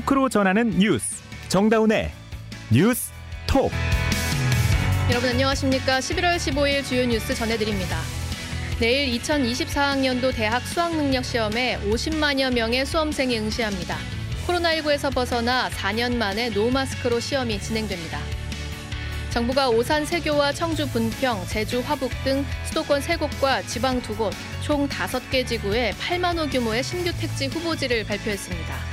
토크로 전하는 뉴스 정다운의 뉴스 톡 여러분 안녕하십니까? 11월 15일 주요 뉴스 전해드립니다. 내일 2024학년도 대학 수학능력 시험에 50만여 명의 수험생이 응시합니다. 코로나19에서 벗어나 4년 만에 노마스크로 시험이 진행됩니다. 정부가 오산 세교와 청주 분평, 제주 화북 등 수도권 3곳과 지방 2곳, 총 5개 지구에 8만 호 규모의 신규 택지 후보지를 발표했습니다.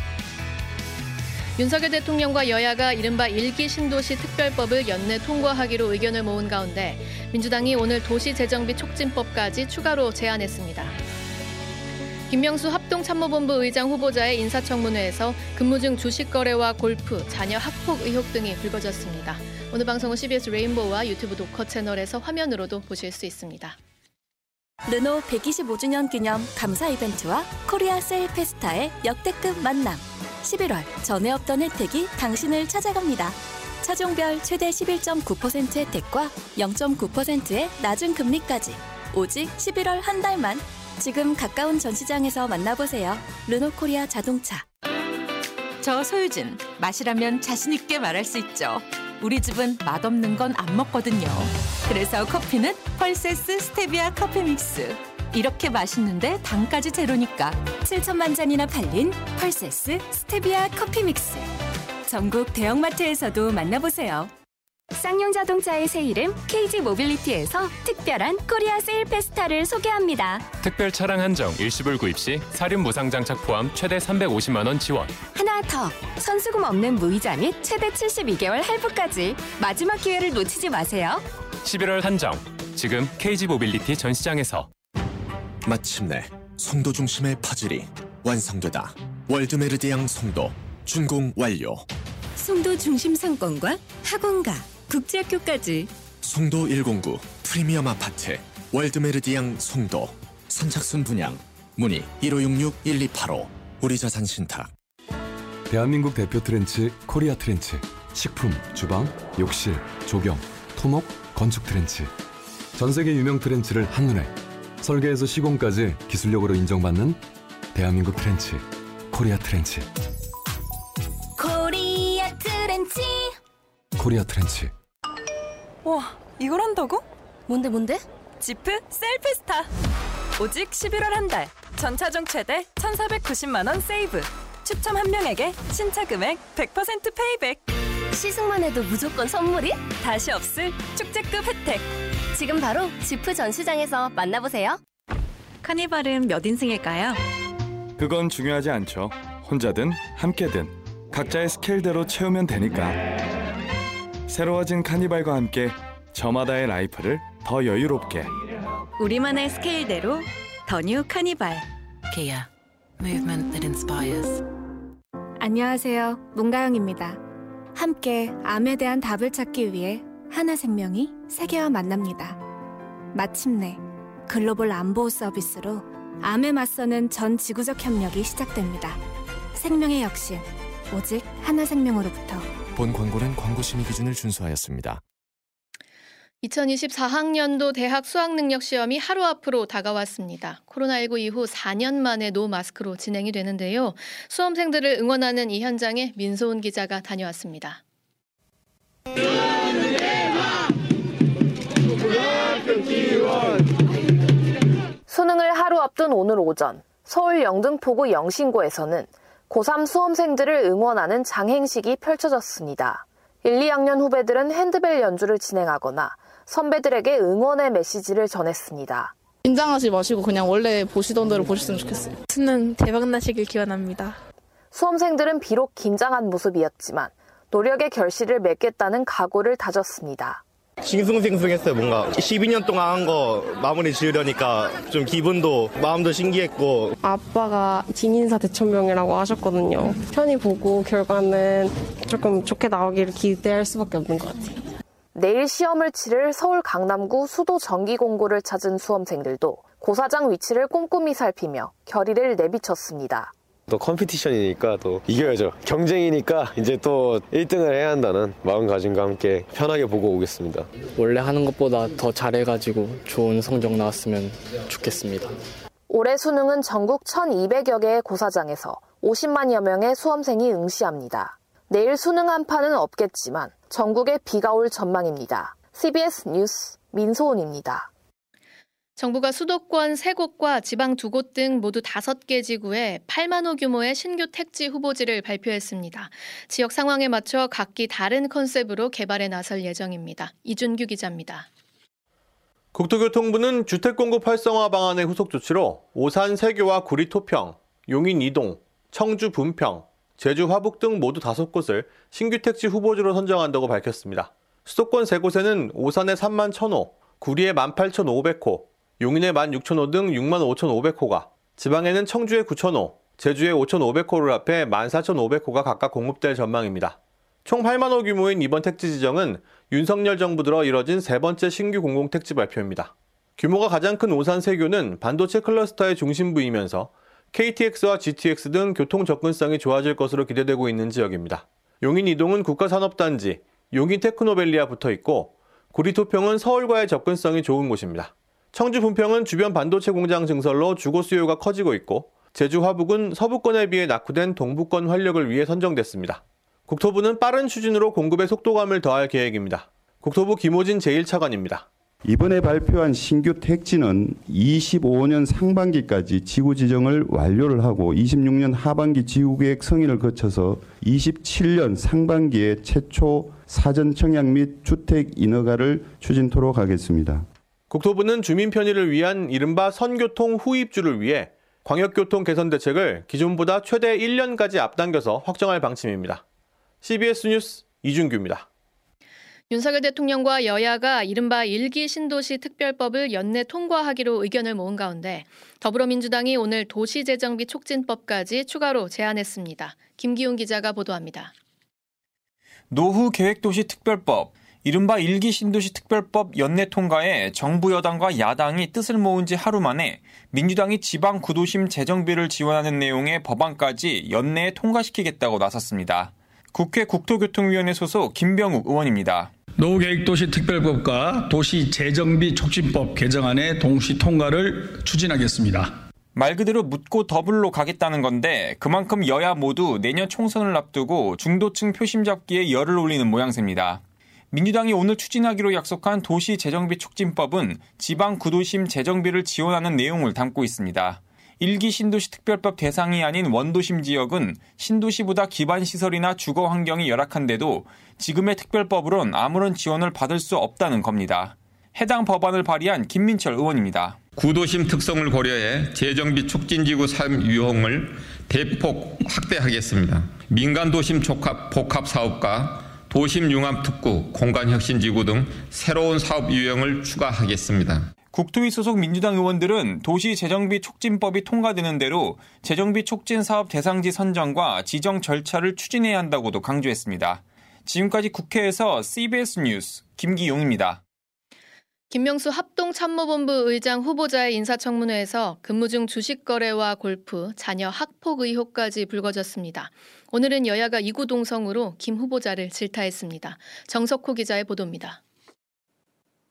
윤석열 대통령과 여야가 이른바 1기 신도시 특별법을 연내 통과하기로 의견을 모은 가운데 민주당이 오늘 도시재정비 촉진법까지 추가로 제안했습니다. 김명수 합동참모본부 의장 후보자의 인사청문회에서 근무 중 주식 거래와 골프, 자녀 학폭 의혹 등이 불거졌습니다. 오늘 방송은 CBS 레인보우와 유튜브 노컷 채널에서 화면으로도 보실 수 있습니다. 르노 125주년 기념 감사 이벤트와 코리아 세일 페스타의 역대급 만남. 11월 전에 없던 혜택이 당신을 찾아갑니다. 차종별 최대 11.9% 혜택과 0.9%의 낮은 금리까지 오직 11월 한 달만 지금 가까운 전시장에서 만나보세요. 르노 코리아 자동차. 저 소유진 맛이라면 자신 있게 말할 수 있죠. 우리 집은 맛없는 건 안 먹거든요. 그래서 커피는 펄세스 스테비아 커피 믹스. 이렇게 맛있는데 당까지 제로니까 7천만 잔이나 팔린 펄세스 스테비아 커피 믹스. 전국 대형마트에서도 만나보세요. 쌍용 자동차의 새 이름 KG 모빌리티에서 특별한 코리아 세일 페스타를 소개합니다. 특별 차량 한정 일시불 구입 시 사륜 무상 장착 포함 최대 350만 원 지원. 하나 더 선수금 없는 무이자 및 최대 72개월 할부까지 마지막 기회를 놓치지 마세요. 11월 한정. 지금 KG 모빌리티 전시장에서 마침내 송도 중심의 퍼즐이 완성되다. 월드메르디앙 송도 준공 완료. 송도 중심 상권과 학원가, 국제학교까지. 송도 109 프리미엄 아파트 월드메르디앙 송도. 선착순 분양 문의 1566-1285 우리 자산 신탁. 대한민국 대표 트렌치 코리아 트렌치. 식품, 주방, 욕실, 조경, 토목, 건축 트렌치. 전 세계 유명 트렌치를 한눈에 설계에서 시공까지 기술력으로 인정받는 대한민국 트렌치 코리아 트렌치 코리아 트렌치 코리아 트렌치 와, 이걸 한다고? 뭔데 뭔데? 지프 세일 페스타. 오직 11월 한 달. 전차종 최대 1,490만 원 세이브. 추첨 한 명에게 신차 금액 100% payback. 시승만 해도 무조건 선물이? 다시 없을 축제급 혜택. 지금 바로 지프 전시장에서 만나보세요. 카니발은 몇 인승일까요? 그건 중요하지 않죠. 혼자든 함께든 각자의 스케일대로 채우면 되니까. 새로워진 카니발과 함께 저마다의 life를 더 여유롭게. 우리만의 스케일대로 더뉴 카니발. Kia. Movement that inspires. 안녕하세요. 문가영입니다. 함께 암에 대한 답을 찾기 위해 하나생명이 세계와 만납니다. 마침내 글로벌 암보호 서비스로 암에 맞서는 전 지구적 협력이 시작됩니다. 생명의 혁신 오직 하나생명으로부터 본 광고는 광고 심의 기준을 준수하였습니다. 2024학년도 대학 수학능력 시험이 하루 앞으로 다가왔습니다. 코로나19 이후 4년 만에 노 마스크로 진행이 되는데요. 수험생들을 응원하는 이 현장에 민소은 기자가 다녀왔습니다. 앞둔 오늘 오전 서울 영등포구 영신고에서는 고3 수험생들을 응원하는 장행식이 펼쳐졌습니다. 1, 2학년 후배들은 핸드벨 연주를 진행하거나 선배들에게 응원의 메시지를 전했습니다. 긴장하지 마시고 그냥 원래 보시던 대로 보셨으면 좋겠어요. 수능 대박 나시길 기원합니다. 수험생들은 비록 긴장한 모습이었지만 노력의 결실을 맺겠다는 각오를 다졌습니다. 싱숭생숭했어요. 뭔가 12년 동안 한 거 마무리 지으려니까 좀 기분도 마음도 신기했고 아빠가 진인사 대천명이라고 하셨거든요. 편히 보고 결과는 조금 좋게 나오기를 기대할 수밖에 없는 것 같아요. 내일 시험을 치를 서울 강남구 수도 정기공고를 찾은 수험생들도 고사장 위치를 꼼꼼히 살피며 결의를 내비쳤습니다. 또 컴피티션이니까 또 이겨야죠. 경쟁이니까 이제 또 1등을 해야 한다는 마음가짐과 함께 편하게 보고 오겠습니다. 원래 하는 것보다 더 잘해가지고 좋은 성적 나왔으면 좋겠습니다. 올해 수능은 전국 1200여 개의 고사장에서 50만여 명의 수험생이 응시합니다. 내일 수능 한파는 없겠지만 전국에 비가 올 전망입니다. CBS 뉴스 민소은입니다. 정부가 수도권 3곳과 지방 2곳 등 모두 5개 지구에 8만 호 규모의 신규 택지 후보지를 발표했습니다. 지역 상황에 맞춰 각기 다른 컨셉으로 개발에 나설 예정입니다. 이준규 기자입니다. 국토교통부는 주택 공급 활성화 방안의 후속 조치로 오산 세교와 구리 토평, 용인 이동, 청주 분평, 제주 화북 등 모두 5곳을 신규 택지 후보지로 선정한다고 밝혔습니다. 수도권 3곳에는 오산의 3만 1,000호, 구리의 18,500호, 용인의 16,000호 등 65,500호가, 지방에는 청주의 9,000호, 제주의 5,500호를 합해 14,500호가 각각 공급될 전망입니다. 총 8만 호 규모인 이번 택지 지정은 윤석열 정부 들어 이뤄진 세 번째 신규 공공택지 발표입니다. 규모가 가장 큰 오산 세교는 반도체 클러스터의 중심부이면서 KTX와 GTX 등 교통 접근성이 좋아질 것으로 기대되고 있는 지역입니다. 용인 이동은 국가산업단지, 용인 테크노밸리와 붙어 있고 구리토평은 서울과의 접근성이 좋은 곳입니다. 청주 분평은 주변 반도체 공장 증설로 주거 수요가 커지고 있고 제주 화북은 서부권에 비해 낙후된 동부권 활력을 위해 선정됐습니다. 국토부는 빠른 추진으로 공급에 속도감을 더할 계획입니다. 국토부 김호진 제1차관입니다. 이번에 발표한 신규 택지는 25년 상반기까지 지구 지정을 완료를 하고 26년 하반기 지구계획 승인을 거쳐서 27년 상반기에 최초 사전 청약 및 주택 인허가를 추진토록 하겠습니다. 국토부는 주민 편의를 위한 이른바 선교통 후입주를 위해 광역교통 개선 대책을 기존보다 최대 1년까지 앞당겨서 확정할 방침입니다. CBS 뉴스 이준규입니다. 윤석열 대통령과 여야가 이른바 일기 신도시 특별법을 연내 통과하기로 의견을 모은 가운데 더불어민주당이 오늘 도시재정비 촉진법까지 추가로 제안했습니다. 김기훈 기자가 보도합니다. 노후 계획도시 특별법, 이른바 일기 신도시 특별법 연내 통과에 정부 여당과 야당이 뜻을 모은 지 하루 만에 민주당이 지방 구도심 재정비를 지원하는 내용의 법안까지 연내에 통과시키겠다고 나섰습니다. 국회 국토교통위원회 소속 김병욱 의원입니다. 노후계획도시 특별법과 도시재정비 촉진법 개정안의 동시 통과를 추진하겠습니다. 말 그대로 묻고 더블로 가겠다는 건데 그만큼 여야 모두 내년 총선을 앞두고 중도층 표심 잡기에 열을 올리는 모양새입니다. 민주당이 오늘 추진하기로 약속한 도시 재정비 촉진법은 지방 구도심 재정비를 지원하는 내용을 담고 있습니다. 1기 신도시 특별법 대상이 아닌 원도심 지역은 신도시보다 기반 시설이나 주거 환경이 열악한데도 지금의 특별법으론 아무런 지원을 받을 수 없다는 겁니다. 해당 법안을 발의한 김민철 의원입니다. 구도심 특성을 고려해 재정비 촉진지구 사용 유형을 대폭 확대하겠습니다. 민간 도심 복합 사업과 도심 융합 특구, 공간혁신지구 등 새로운 사업 유형을 추가하겠습니다. 국토위 소속 민주당 의원들은 도시 재정비 촉진법이 통과되는 대로 재정비 촉진 사업 대상지 선정과 지정 절차를 추진해야 한다고도 강조했습니다. 지금까지 국회에서 CBS 뉴스 김기용입니다. 김명수 합동참모본부 의장 후보자의 인사청문회에서 근무 중 주식 거래와 골프, 자녀 학폭 의혹까지 불거졌습니다. 오늘은 여야가 이구동성으로 김 후보자를 질타했습니다. 정석호 기자의 보도입니다.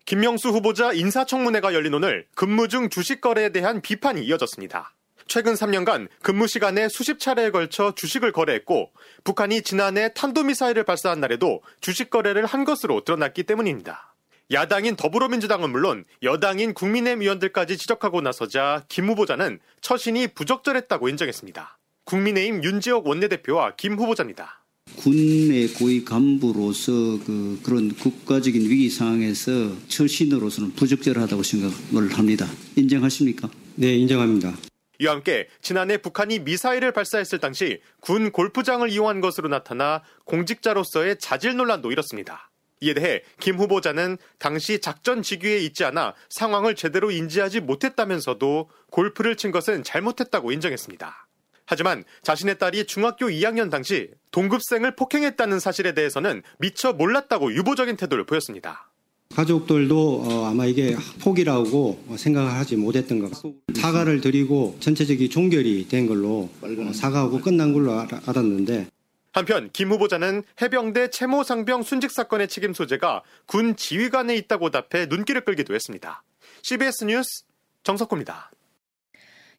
김명수 후보자 인사청문회가 열린 오늘 근무 중 주식 거래에 대한 비판이 이어졌습니다. 최근 3년간 근무 시간에 수십 차례에 걸쳐 주식을 거래했고 북한이 지난해 탄도미사일을 발사한 날에도 주식 거래를 한 것으로 드러났기 때문입니다. 야당인 더불어민주당은 물론 여당인 국민의힘 의원들까지 지적하고 나서자 김 후보자는 처신이 부적절했다고 인정했습니다. 국민의힘 윤지혁 원내대표와 김 후보자입니다. 군의 고위 간부로서 그 그런 국가적인 위기 상황에서 처신으로서는 부적절하다고 생각을 합니다. 인정하십니까? 네, 인정합니다. 이와 함께 지난해 북한이 미사일을 발사했을 당시 군 골프장을 이용한 것으로 나타나 공직자로서의 자질 논란도 일었습니다. 이에 대해 김 후보자는 당시 작전 직위에 있지 않아 상황을 제대로 인지하지 못했다면서도 골프를 친 것은 잘못했다고 인정했습니다. 하지만 자신의 딸이 중학교 2학년 당시 동급생을 폭행했다는 사실에 대해서는 미처 몰랐다고 유보적인 태도를 보였습니다. 가족들도 어, 아마 이게 폭이라고 생각을 하지 못했던 것 같습니다. 사과를 드리고 전체적인 종결이 된 걸로 어, 사과하고 끝난 걸로 알았는데 한편 김 후보자는 해병대 채모 상병 순직 사건의 책임 소재가 군 지휘관에 있다고 답해 눈길을 끌기도 했습니다. CBS 뉴스 정석호입니다.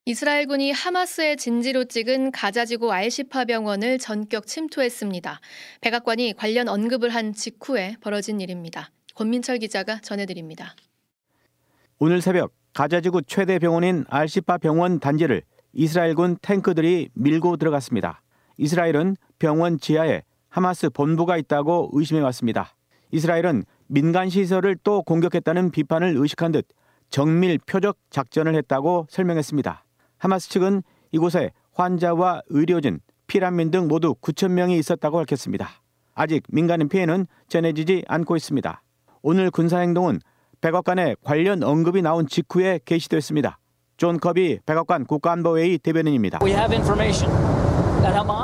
이스라엘군이 하마스의 진지로 찍은 가자지구 알시파 병원을 전격 침투했습니다. 백악관이 관련 언급을 한 직후에 벌어진 일입니다. 권민철 기자가 전해드립니다. 오늘 새벽 가자지구 최대 병원인 알시파 병원 단지를 이스라엘군 탱크들이 밀고 들어갔습니다. 이스라엘은 병원 지하에 하마스 본부가 있다고 의심해 왔습니다. 이스라엘은 민간 시설을 또 공격했다는 비판을 의식한 듯 정밀 표적 작전을 했다고 설명했습니다. 하마스 측은 이곳에 환자와 의료진, 피난민 등 모두 9천 명이 있었다고 밝혔습니다. 아직 민간인 피해는 전해지지 않고 있습니다. 오늘 군사 행동은 백악관에 관련 언급이 나온 직후에 개시됐습니다. 존 커비 백악관 국가안보회의 대변인입니다.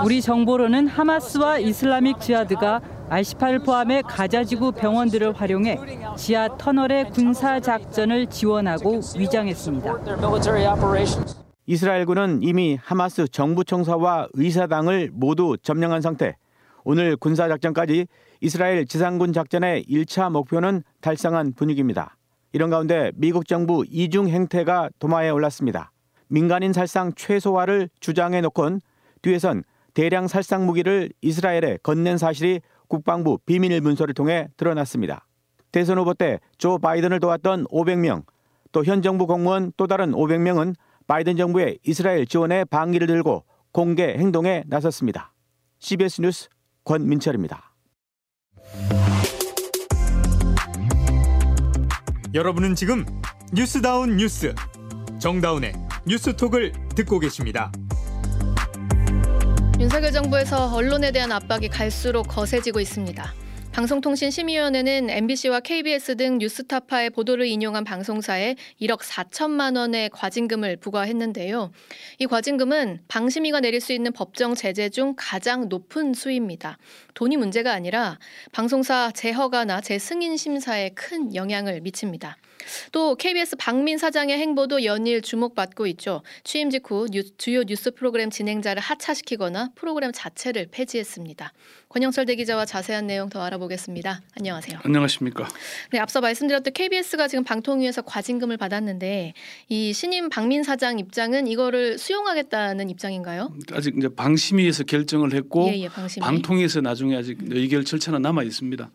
우리 정보로는 하마스와 이슬라믹 지하드가 알시파를 포함해 가자지구 병원들을 활용해 지하 터널의 군사 작전을 지원하고 위장했습니다. 이스라엘군은 이미 하마스 정부 청사와 의사당을 모두 점령한 상태. 오늘 군사 작전까지 이스라엘 지상군 작전의 1차 목표는 달성한 분위기입니다. 이런 가운데 미국 정부 이중 행태가 도마에 올랐습니다. 민간인 살상 최소화를 주장해 놓곤 뒤에선 대량 살상 무기를 이스라엘에 건넨 사실이 국방부 비밀 문서를 통해 드러났습니다. 대선 후보 때 조 바이든을 도왔던 500명, 또 현 정부 공무원 또 다른 500명은 바이든 정부의 이스라엘 지원에 방기를 들고 공개 행동에 나섰습니다. CBS 뉴스 권민철입니다. 여러분은 지금 뉴스다운 뉴스 정다운의 뉴스톡을 듣고 계십니다. 윤석열 정부에서 언론에 대한 압박이 갈수록 거세지고 있습니다. 방송통신심의위원회는 MBC와 KBS 등 뉴스타파의 보도를 인용한 방송사에 1억 4천만 원의 과징금을 부과했는데요. 이 과징금은 방심위가 내릴 수 있는 법정 제재 중 가장 높은 수입니다. 돈이 문제가 아니라 방송사 재허가나 재승인 심사에 큰 영향을 미칩니다. 또 KBS 박민 사장의 행보도 연일 주목받고 있죠. 취임 직후 뉴, 주요 뉴스 프로그램 진행자를 하차시키거나 프로그램 자체를 폐지했습니다. 권영철 대기자와 자세한 내용 더 알아보겠습니다. 안녕하세요. 안녕하십니까. 네, 앞서 말씀드렸던 KBS가 지금 방통위에서 과징금을 받았는데 이 신임 박민 사장 입장은 이거를 수용하겠다는 입장인가요? 아직 이제 방심위에서 결정을 했고 예, 예, 방심위. 방통위에서 나중에 아직 의결 절차는 남아 있습니다.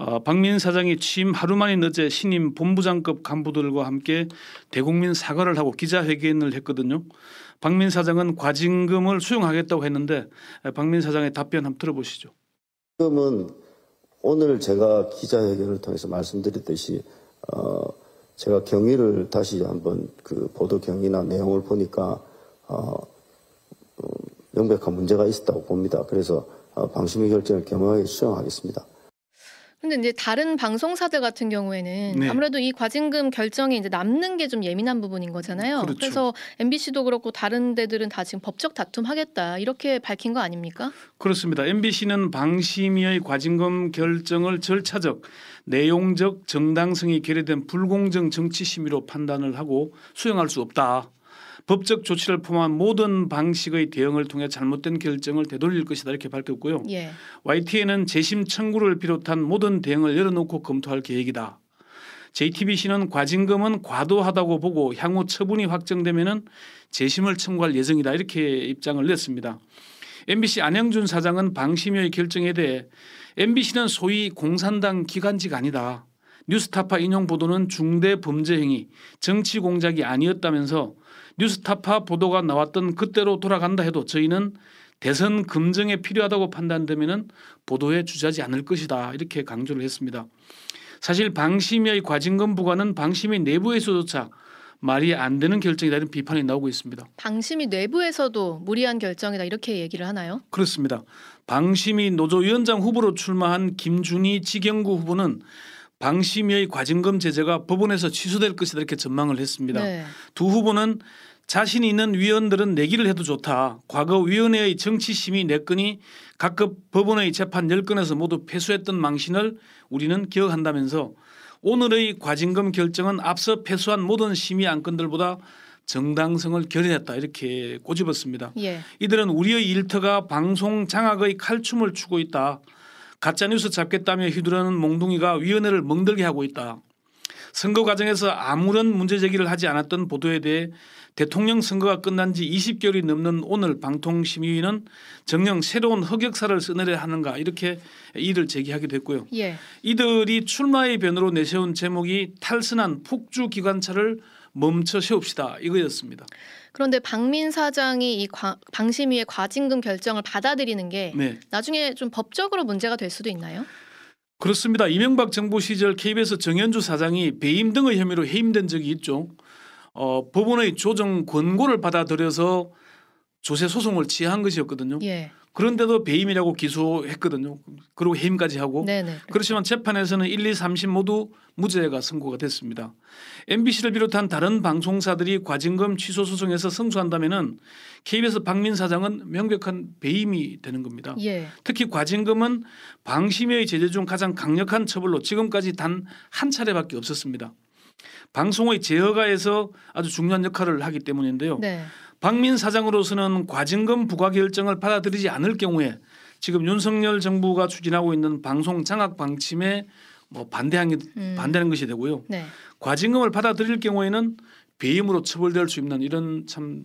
어, 박민 사장이 취임 하루 만인 어제 신임 본부장급 간부들과 함께 대국민 사과를 하고 기자회견을 했거든요. 박민 사장은 과징금을 수용하겠다고 했는데 박민 사장의 답변 한번 들어보시죠. 지금은 오늘 제가 기자회견을 통해서 말씀드렸듯이 어, 제가 경위를 다시 한번 그 보도 경위나 내용을 보니까 어, 어, 명백한 문제가 있었다고 봅니다. 그래서 어, 방심위 결정을 겸허하게 수용하겠습니다. 근데 이제 다른 방송사들 같은 경우에는 네. 아무래도 이 과징금 결정이 이제 남는 게 좀 예민한 부분인 거잖아요. 그렇죠. 래서 MBC도 그렇고 다른 데들은 다 지금 법적 다툼 하겠다 이렇게 밝힌 거 아닙니까? 그렇습니다. MBC는 방심위의 과징금 결정을 절차적, 내용적 정당성이 결여된 불공정 정치 심의로 판단을 하고 수용할 수 없다. 법적 조치를 포함한 모든 방식의 대응을 통해 잘못된 결정을 되돌릴 것이다 이렇게 밝혔고요. 예. YTN은 재심 청구를 비롯한 모든 대응을 열어놓고 검토할 계획이다. JTBC는 과징금은 과도하다고 보고 향후 처분이 확정되면은 재심을 청구할 예정이다 이렇게 입장을 냈습니다. MBC 안영준 사장은 방심위의 결정에 대해 MBC는 소위 공산당 기관지가 아니다. 뉴스타파 인용 보도는 중대 범죄 행위, 정치 공작이 아니었다면서 뉴스타파 보도가 나왔던 그때로 돌아간다 해도 저희는 대선 검증에 필요하다고 판단되면은 보도에 주저하지 않을 것이다 이렇게 강조를 했습니다. 사실 방심위의 과징금 부과는 방심위 내부에서조차 말이 안 되는 결정이다 이런 비판이 나오고 있습니다. 방심위 내부에서도 무리한 결정이다 이렇게 얘기를 하나요? 그렇습니다. 방심위 노조위원장 후보로 출마한 김준희 지경구 후보는 방심위의 과징금 제재가 법원에서 취소될 것이다 이렇게 전망을 했습니다. 네. 두 후보는 자신 있는 위원들은 내기를 해도 좋다. 과거 위원회의 정치심의 4건이 각급 법원의 재판 10건에서 모두 패소했던 망신을 우리는 기억한다면서 오늘의 과징금 결정은 앞서 패소한 모든 심의 안건들보다 정당성을 결여했다 이렇게 꼬집었습니다. 예. 이들은 우리의 일터가 방송 장악의 칼춤을 추고 있다. 가짜뉴스 잡겠다며 휘두르는 몽둥이가 위원회를 멍들게 하고 있다. 선거 과정에서 아무런 문제 제기를 하지 않았던 보도에 대해 대통령 선거가 끝난 지 20개월이 넘는 오늘 방통심의위는 정녕 새로운 흑역사를 쓰내려 하는가 이렇게 이를 제기하기도 했고요. 예. 이들이 출마의 변으로 내세운 제목이 탈선한 폭주 기관차를 멈춰 세웁시다 이거였습니다. 그런데 박민 사장이 이 과- 방심위의 과징금 결정을 받아들이는 게 네. 나중에 좀 법적으로 문제가 될 수도 있나요? 그렇습니다. 이명박 정부 시절 KBS 정현주 사장이 배임 등의 혐의로 해임된 적이 있죠. 어, 법원의 조정 권고를 받아들여서 조세 소송을 취한 것이었거든요. 예. 그런데도 배임이라고 기소했거든요. 그리고 해임까지 하고. 네네. 그렇지만 재판에서는 1, 2, 3심 모두 무죄가 선고가 됐습니다. MBC를 비롯한 다른 방송사들이 과징금 취소 소송에서 승소한다면은 KBS 박민 사장은 명백한 배임이 되는 겁니다. 예. 특히 과징금은 방심위의 제재 중 가장 강력한 처벌로 지금까지 단 한 차례밖에 없었습니다. 방송의 제어가에서 아주 중요한 역할을 하기 때문인데요. 네. 박민 사장으로서는 과징금 부과 결정을 받아들이지 않을 경우에 지금 윤석열 정부가 추진하고 있는 방송 장악 방침에 뭐 반대하는 음. 반대하는 것이 되고요. 네. 과징금을 받아들일 경우에는 배임으로 처벌될 수 있는 이런 참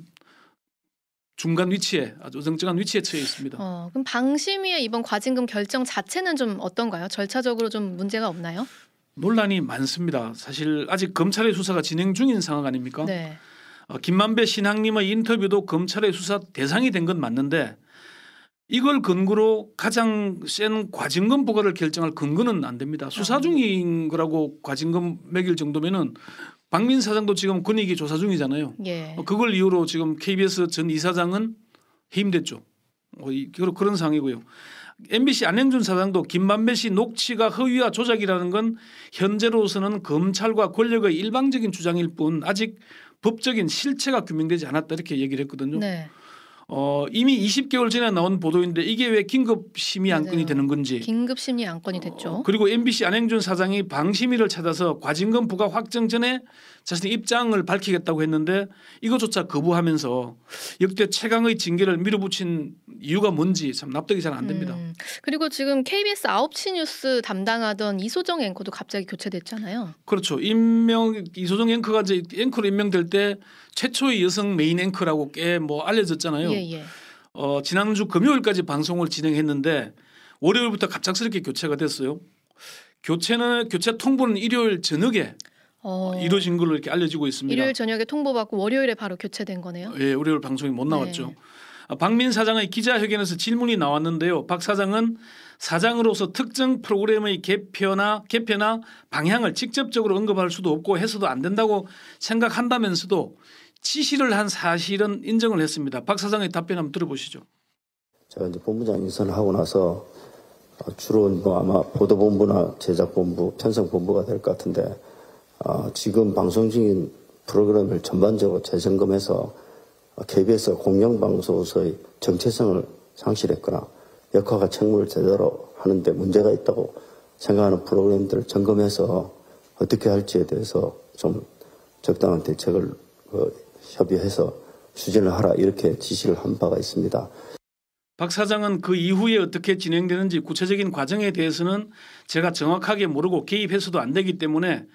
중간 위치에 아주 어정쩡한 위치에 처해 있습니다. 어, 그럼 방심위의 이번 과징금 결정 자체는 좀 어떤가요? 절차적으로 좀 문제가 없나요? 논란이 많습니다. 사실 아직 검찰의 수사가 진행 중인 상황 아닙니까? 네. 어, 김만배 신학님의 인터뷰도 검찰의 수사 대상이 된 건 맞는데 이걸 근거로 가장 센 과징금 부과를 결정할 근거는 안 됩니다. 수사 중인 거라고 과징금 매길 정도면은 박민 사장도 지금 권익위 조사 중이잖아요. 예. 어, 그걸 이유로 지금 KBS 전 이사장은 해임됐죠. 어, 이- 그런 그런 상황이고요. MBC 안행준 사장도 김만배 씨 녹취가 허위와 조작이라는 건 현재로서는 검찰과 권력의 일방적인 주장일 뿐 아직 법적인 실체가 규명되지 않았다 이렇게 얘기를 했거든요. 네. 어, 이미 20개월 전에 나온 보도인데 이게 왜 긴급 심의 안건이. 되는 건지 긴급 심리 안건이 됐죠. 그리고 MBC 안형준 사장이 방심위를 찾아서 과징금 부과 확정 전에 자신의 입장을 밝히겠다고 했는데 이것조차 거부하면서 역대 최강의 징계를 밀어붙인 이유가 뭔지 참 납득이 잘 안 됩니다. 음, 그리고 지금 KBS 9시 뉴스 담당하던 이소정 앵커도 갑자기 교체됐잖아요. 그렇죠. 임명 이소정 앵커가 이제 앵커로 임명될 때 최초의 여성 메인 앵커라고 꽤 뭐 알려졌잖아요. 예, 예. 어, 지난주 금요일까지 방송을 진행했는데 월요일부터 갑작스럽게 교체가 됐어요. 교체는 교체 통보는 일요일 저녁에 어, 이루어진 걸로 이렇게 알려지고 있습니다. 일요일 저녁에 통보받고 월요일에 바로 교체된 거네요. 예, 월요일 방송이 못 나왔죠. 네. 아, 박민 사장의 기자회견에서 질문이 나왔는데요. 박 사장은 사장으로서 특정 프로그램의 개편나 개편나 방향을 직접적으로 언급할 수도 없고 해서도 안 된다고 생각한다면서도 지시를 한 사실은 인정을 했습니다. 박 사장의 답변 한번 들어보시죠. 제가 이제 본부장 인선을 하고 나서 어, 주로 뭐 아마 보도본부나 제작본부, 편성본부가 될 것 같은데 어, 지금 방송 중인 프로그램을 전반적으로 재점검해서 KBS 공영방송으로서의 정체성을 상실했거나 역할과 책무를 제대로 하는데 문제가 있다고 생각하는 프로그램들을 점검해서 어떻게 할지에 대해서 좀 적당한 대책을 어, 협의해서 추진을 하라 이렇게 지시를 한 바가 있습니다. 박 사장은 그 이후에 어떻게 진행되는지 구체적인 과정에 대해서는 제가 정확하게 모르고 개입해서도 안 되기 때문에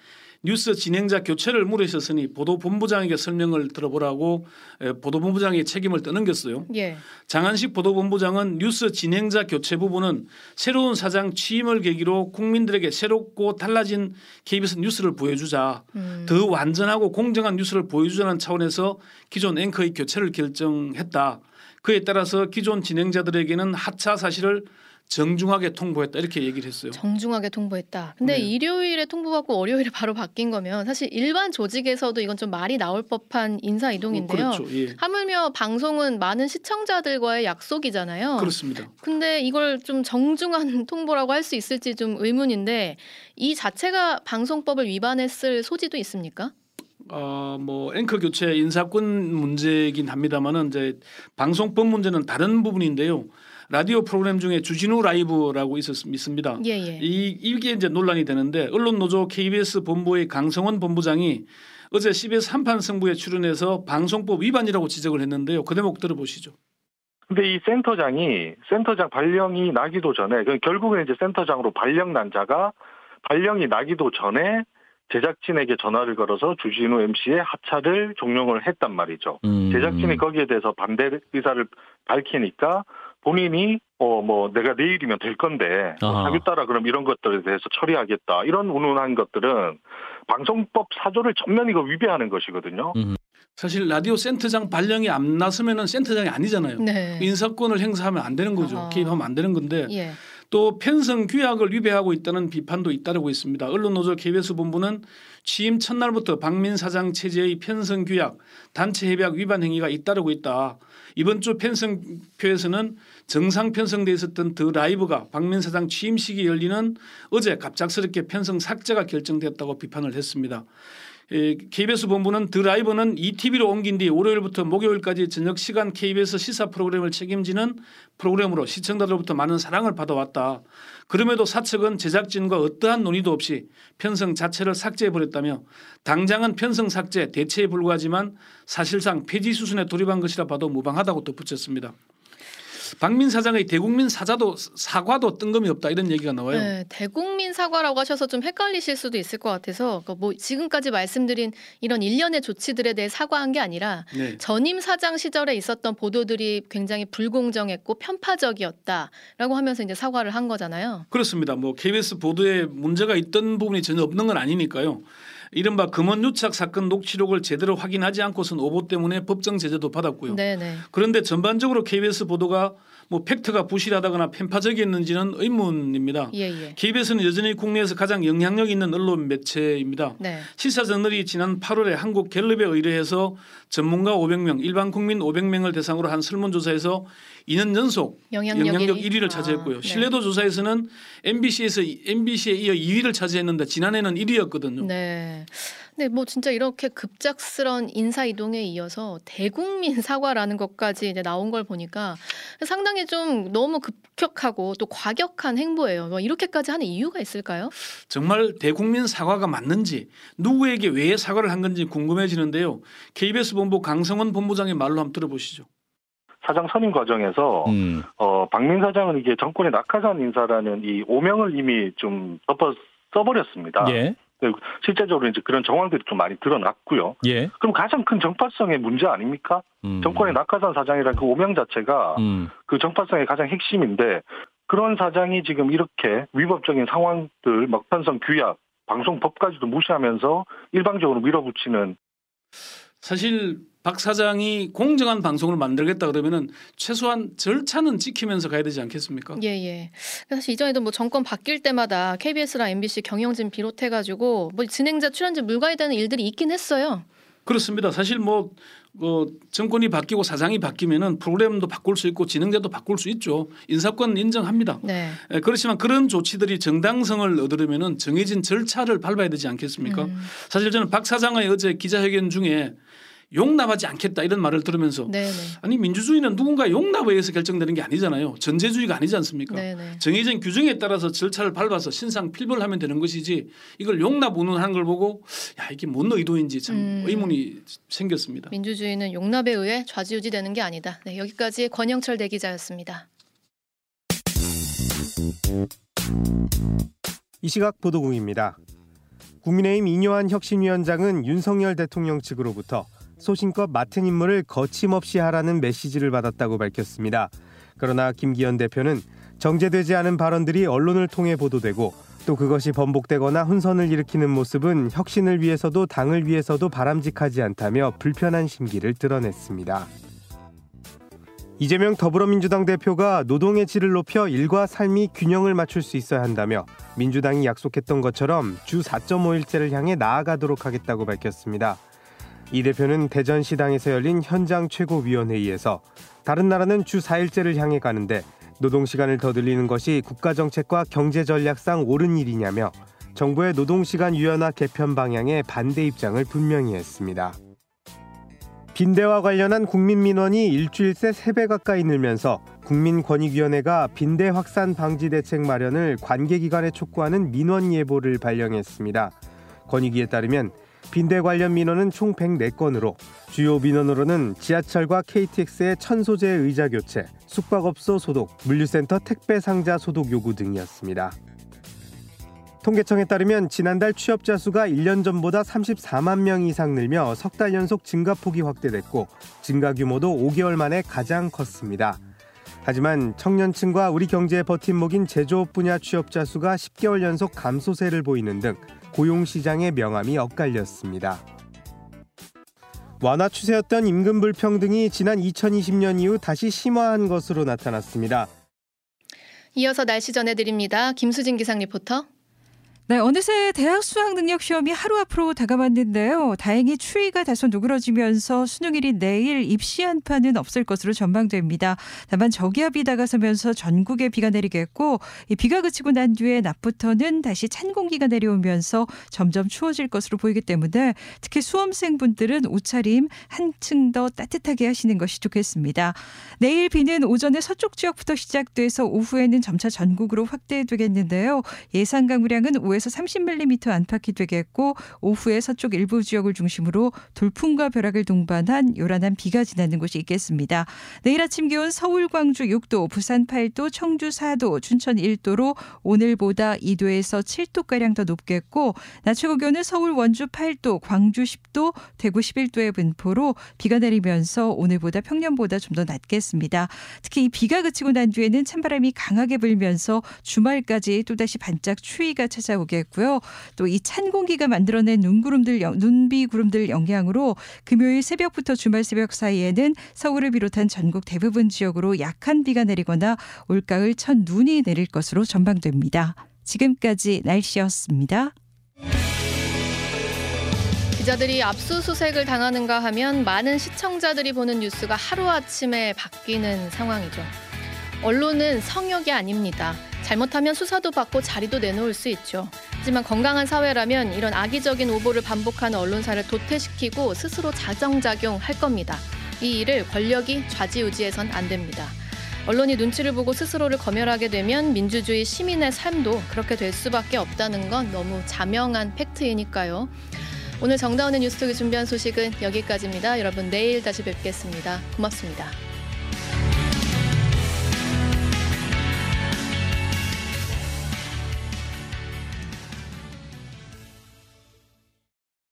뉴스 진행자 교체를 물으셨으니 보도본부장에게 설명을 들어보라고 에, 보도본부장이 책임을 떠넘겼어요. 예. 장한식 보도본부장은 뉴스 진행자 교체 부분은 새로운 사장 취임을 계기로 국민들에게 새롭고 달라진 KBS 뉴스를 보여주자 음. 더 완전하고 공정한 뉴스를 보여주자는 차원에서 기존 앵커의 교체를 결정했다. 그에 따라서 기존 진행자들에게는 하차 사실을 정중하게 통보했다 이렇게 얘기를 했어요. 정중하게 통보했다. 근데 네. 일요일에 통보받고 월요일에 바로 바뀐 거면 사실 일반 조직에서도 이건 좀 말이 나올 법한 인사 이동인데요. 어, 그렇죠. 예. 하물며 방송은 많은 시청자들과의 약속이잖아요. 그렇습니다. 근데 이걸 좀 정중한 통보라고 할 수 있을지 좀 의문인데 이 자체가 방송법을 위반했을 소지도 있습니까? 어, 뭐 앵커 교체 인사권 문제이긴 합니다만은 이제 방송법 문제는 다른 부분인데요. 라디오 프로그램 중에 주진우 라이브라고 있었, 있습니다. 예, 예. 이 이게 이제 논란이 되는데 언론 노조 KBS 본부의 강성원 본부장이 어제 CBS 한판 승부에 출연해서 방송법 위반이라고 지적을 했는데요. 그 대목 들어보시죠. 근데 이 센터장이 센터장 발령이 나기도 전에 그 결국은 이제 센터장으로 발령 난 자가 발령이 나기도 전에 제작진에게 전화를 걸어서 주진우 MC의 하차를 종용을 했단 말이죠. 음. 제작진이 거기에 대해서 반대 의사를 밝히니까 본인이 어 뭐 내가 내일이면 될 건데 뭐. 사규 따라 그럼 이런 것들에 대해서 처리하겠다 이런 운운한 것들은 방송법 사조를 전면 이거 위배하는 것이거든요. 사실 라디오 센터장 발령이 안 났으면은 센터장이 아니잖아요. 네. 인사권을 행사하면 안 되는 거죠. 아하. 개입하면 안 되는 건데 예. 또 편성 규약을 위배하고 있다는 비판도 잇따르고 있습니다. 언론노조 KBS 본부는 취임 첫날부터 박민 사장 체제의 편성 규약, 단체 협약 위반 행위가 잇따르고 있다. 이번 주 편성표에서는 정상 편성돼 있었던 더 라이브가 박민 사장 취임 시기 열리는 어제 갑작스럽게 편성 삭제가 결정되었다고 비판을 했습니다. 에, KBS 본부는 더 라이브는 ETV로 옮긴 뒤 월요일부터 목요일까지 저녁 시간 KBS 시사 프로그램을 책임지는 프로그램으로 시청자들로부터 많은 사랑을 받아왔다. 그럼에도 사측은 제작진과 어떠한 논의도 없이 편성 자체를 삭제해버렸다며 당장은 편성 삭제 대체에 불과하지만 사실상 폐지 수순에 돌입한 것이라 봐도 무방하다고 덧붙였습니다. 박민 사장의 대국민 사자도 사과도 뜬금이 없다 이런 얘기가 나와요. 네, 대국민 사과라고 하셔서 좀 헷갈리실 수도 있을 것 같아서 그뭐 지금까지 말씀드린 이런 일련의 조치들에 대해 사과한 게 아니라 네. 전임 사장 시절에 있었던 보도들이 굉장히 불공정했고 편파적이었다라고 하면서 이제 사과를 한 거잖아요. 그렇습니다. 뭐 KBS 보도에 문제가 있던 부분이 전혀 없는 건 아니니까요. 이른바 금원유착 사건 녹취록을 제대로 확인하지 않고선 오보 때문에 법정 제재도 받았고요. 네네. 그런데 전반적으로 KBS 보도가 뭐 팩트가 부실하다거나 편파적이었는지는 의문입니다. 예, 예. KBS는 여전히 국내에서 가장 영향력 있는 언론 매체입니다. 네. 시사저널이 지난 8월에 한국 갤럽에 의뢰해서 전문가 500명, 일반 국민 500명을 대상으로 한 설문조사에서 2년 연속 영향력 영향력 1위? 1위를 차지했고요. 아, 네. 신뢰도 조사에서는 MBC에서 MBC에 이어 2위를 차지했는데 지난해는 1위였거든요. 네. 근데 뭐 진짜 이렇게 급작스런 인사 이동에 이어서 대국민 사과라는 것까지 이제 나온 걸 보니까 상당히 좀 너무 급격하고 또 과격한 행보예요. 뭐 이렇게까지 하는 이유가 있을까요? 정말 대국민 사과가 맞는지 누구에게 왜 사과를 한 건지 궁금해지는데요. KBS 본부 강성원 본부장의 말로 한번 들어보시죠. 사장 선임 과정에서 음. 어, 박민 사장은 이게 정권의 낙하산 인사라는 이 오명을 이미 좀 덮어 써버렸습니다. 예. 네, 실제적으로 이제 그런 정황들이 좀 많이 드러났고요. 예. 그럼 가장 큰 정파성의 문제 아닙니까? 음. 정권의 낙하산 사장이라는 그 오명 자체가 음. 그 정파성의 가장 핵심인데 그런 사장이 지금 이렇게 위법적인 상황들 막 편성 규약, 방송법까지도 무시하면서 일방적으로 밀어붙이는 사실 박 사장이 공정한 방송을 만들겠다 그러면은 최소한 절차는 지키면서 가야 되지 않겠습니까? 예, 예. 사실 이전에도 뭐 정권 바뀔 때마다 KBS랑 MBC 경영진 비롯해 가지고 뭐 진행자 출연진 물갈이 되는 일들이 있긴 했어요. 그렇습니다. 사실 뭐 어, 정권이 바뀌고 사장이 바뀌면은 프로그램도 바꿀 수 있고 진행자도 바꿀 수 있죠. 인사권 인정합니다. 네. 에, 그렇지만 그런 조치들이 정당성을 얻으려면은 정해진 절차를 밟아야 되지 않겠습니까? 음. 사실 저는 박 사장의 어제 기자회견 중에 용납하지 않겠다 이런 말을 들으면서 네, 네. 아니 민주주의는 누군가 용납에 의해서 결정되는 게 아니잖아요. 전제주의가 아니지 않습니까? 네, 네. 정해진 규정에 따라서 절차를 밟아서 신상 필벌 하면 되는 것이지 이걸 용납 운운하는 걸 보고 야 이게 뭔 의도인지 참 음. 의문이 생겼습니다. 민주주의는 용납에 의해 좌지우지되는 게 아니다. 네, 여기까지 권영철 대기자였습니다. 이 시각 보도국입니다. 국민의힘 이뇨한 혁신위원장은 윤석열 대통령 측으로부터 소신껏 맡은 임무를 거침없이 하라는 메시지를 받았다고 밝혔습니다. 그러나 김기현 대표는 정제되지 않은 발언들이 언론을 통해 보도되고 또 그것이 번복되거나 혼선을 일으키는 모습은 혁신을 위해서도 당을 위해서도 바람직하지 않다며 불편한 심기를 드러냈습니다. 이재명 더불어민주당 대표가 노동의 질을 높여 일과 삶이 균형을 맞출 수 있어야 한다며 민주당이 약속했던 것처럼 주 4.5일제를 향해 나아가도록 하겠다고 밝혔습니다. 이 대표는 대전시당에서 열린 현장 최고위원회의에서 다른 나라는 주 4일제를 향해 가는데 노동시간을 더 늘리는 것이 국가정책과 경제전략상 옳은 일이냐며 정부의 노동시간 유연화 개편 방향에 반대 입장을 분명히 했습니다. 빈대와 관련한 국민 민원이 일주일 새 3배 가까이 늘면서 국민권익위원회가 빈대 확산 방지 대책 마련을 관계기관에 촉구하는 민원 예보를 발령했습니다. 권익위에 따르면 빈대 관련 민원은 총 104건으로 주요 민원으로는 지하철과 KTX의 천소재 의자 교체, 숙박업소 소독, 물류센터 택배 상자 소독 요구 등이었습니다. 통계청에 따르면 지난달 취업자 수가 1년 전보다 34만 명 이상 늘며 석 달 연속 증가폭이 확대됐고 증가 규모도 5개월 만에 가장 컸습니다. 하지만 청년층과 우리 경제의 버팀목인 제조업 분야 취업자 수가 10개월 연속 감소세를 보이는 등 고용 시장의 명암이 엇갈렸습니다. 완화 추세였던 임금 불평등이 지난 2020년 이후 다시 심화한 것으로 나타났습니다. 이어서 날씨 전해드립니다. 김수진 기상 리포터. 네, 어느새 대학 수학 능력 시험이 하루 앞으로 다가왔는데요. 다행히 추위가 다소 누그러지면서 수능일인 내일 입시 한파는 없을 것으로 전망됩니다. 다만 저기압이 다가서면서 전국에 비가 내리겠고 이 비가 그치고 난 뒤에 낮부터는 다시 찬 공기가 내려오면서 점점 추워질 것으로 보이기 때문에 특히 수험생분들은 옷차림 한층 더 따뜻하게 하시는 것이 좋겠습니다. 내일 비는 오전에 서쪽 지역부터 시작돼서 오후에는 점차 전국으로 확대되겠는데요. 예상 강우량은 5에서 30mm 안팎이 되겠고 오후에 서쪽 일부 지역을 중심으로 돌풍과 벼락을 동반한 요란한 비가 지나는 곳이 있겠습니다. 내일 아침 기온 서울, 광주 6도, 부산 8도, 청주 4도, 춘천 1도로 오늘보다 2도에서 7도가량 더 높겠고 낮 최고 기온은 서울, 원주 8도, 광주 10도, 대구 11도의 분포로 비가 내리면서 오늘보다 평년보다 좀 더 낮겠습니다. 특히 이 비가 그치고 난 뒤에는 찬바람이 강하게 불면서 주말까지 또다시 반짝 추위가 찾아 오겠고요. 또 이 찬 공기가 만들어낸 눈구름들, 눈비 구름들 영향으로 금요일 새벽부터 주말 새벽 사이에는 서울을 비롯한 전국 대부분 지역으로 약한 비가 내리거나 올가을 첫 눈이 내릴 것으로 전망됩니다. 지금까지 날씨였습니다. 기자들이 압수수색을 당하는가 하면 많은 시청자들이 보는 뉴스가 하루아침에 바뀌는 상황이죠. 언론은 성역이 아닙니다. 잘못하면 수사도 받고 자리도 내놓을 수 있죠. 하지만 건강한 사회라면 이런 악의적인 오보를 반복하는 언론사를 도태시키고 스스로 자정작용할 겁니다. 이 일을 권력이 좌지우지해선 안 됩니다. 언론이 눈치를 보고 스스로를 검열하게 되면 민주주의 시민의 삶도 그렇게 될 수밖에 없다는 건 너무 자명한 팩트이니까요. 오늘 정다운의 뉴스톡이 준비한 소식은 여기까지입니다. 여러분 내일 다시 뵙겠습니다. 고맙습니다.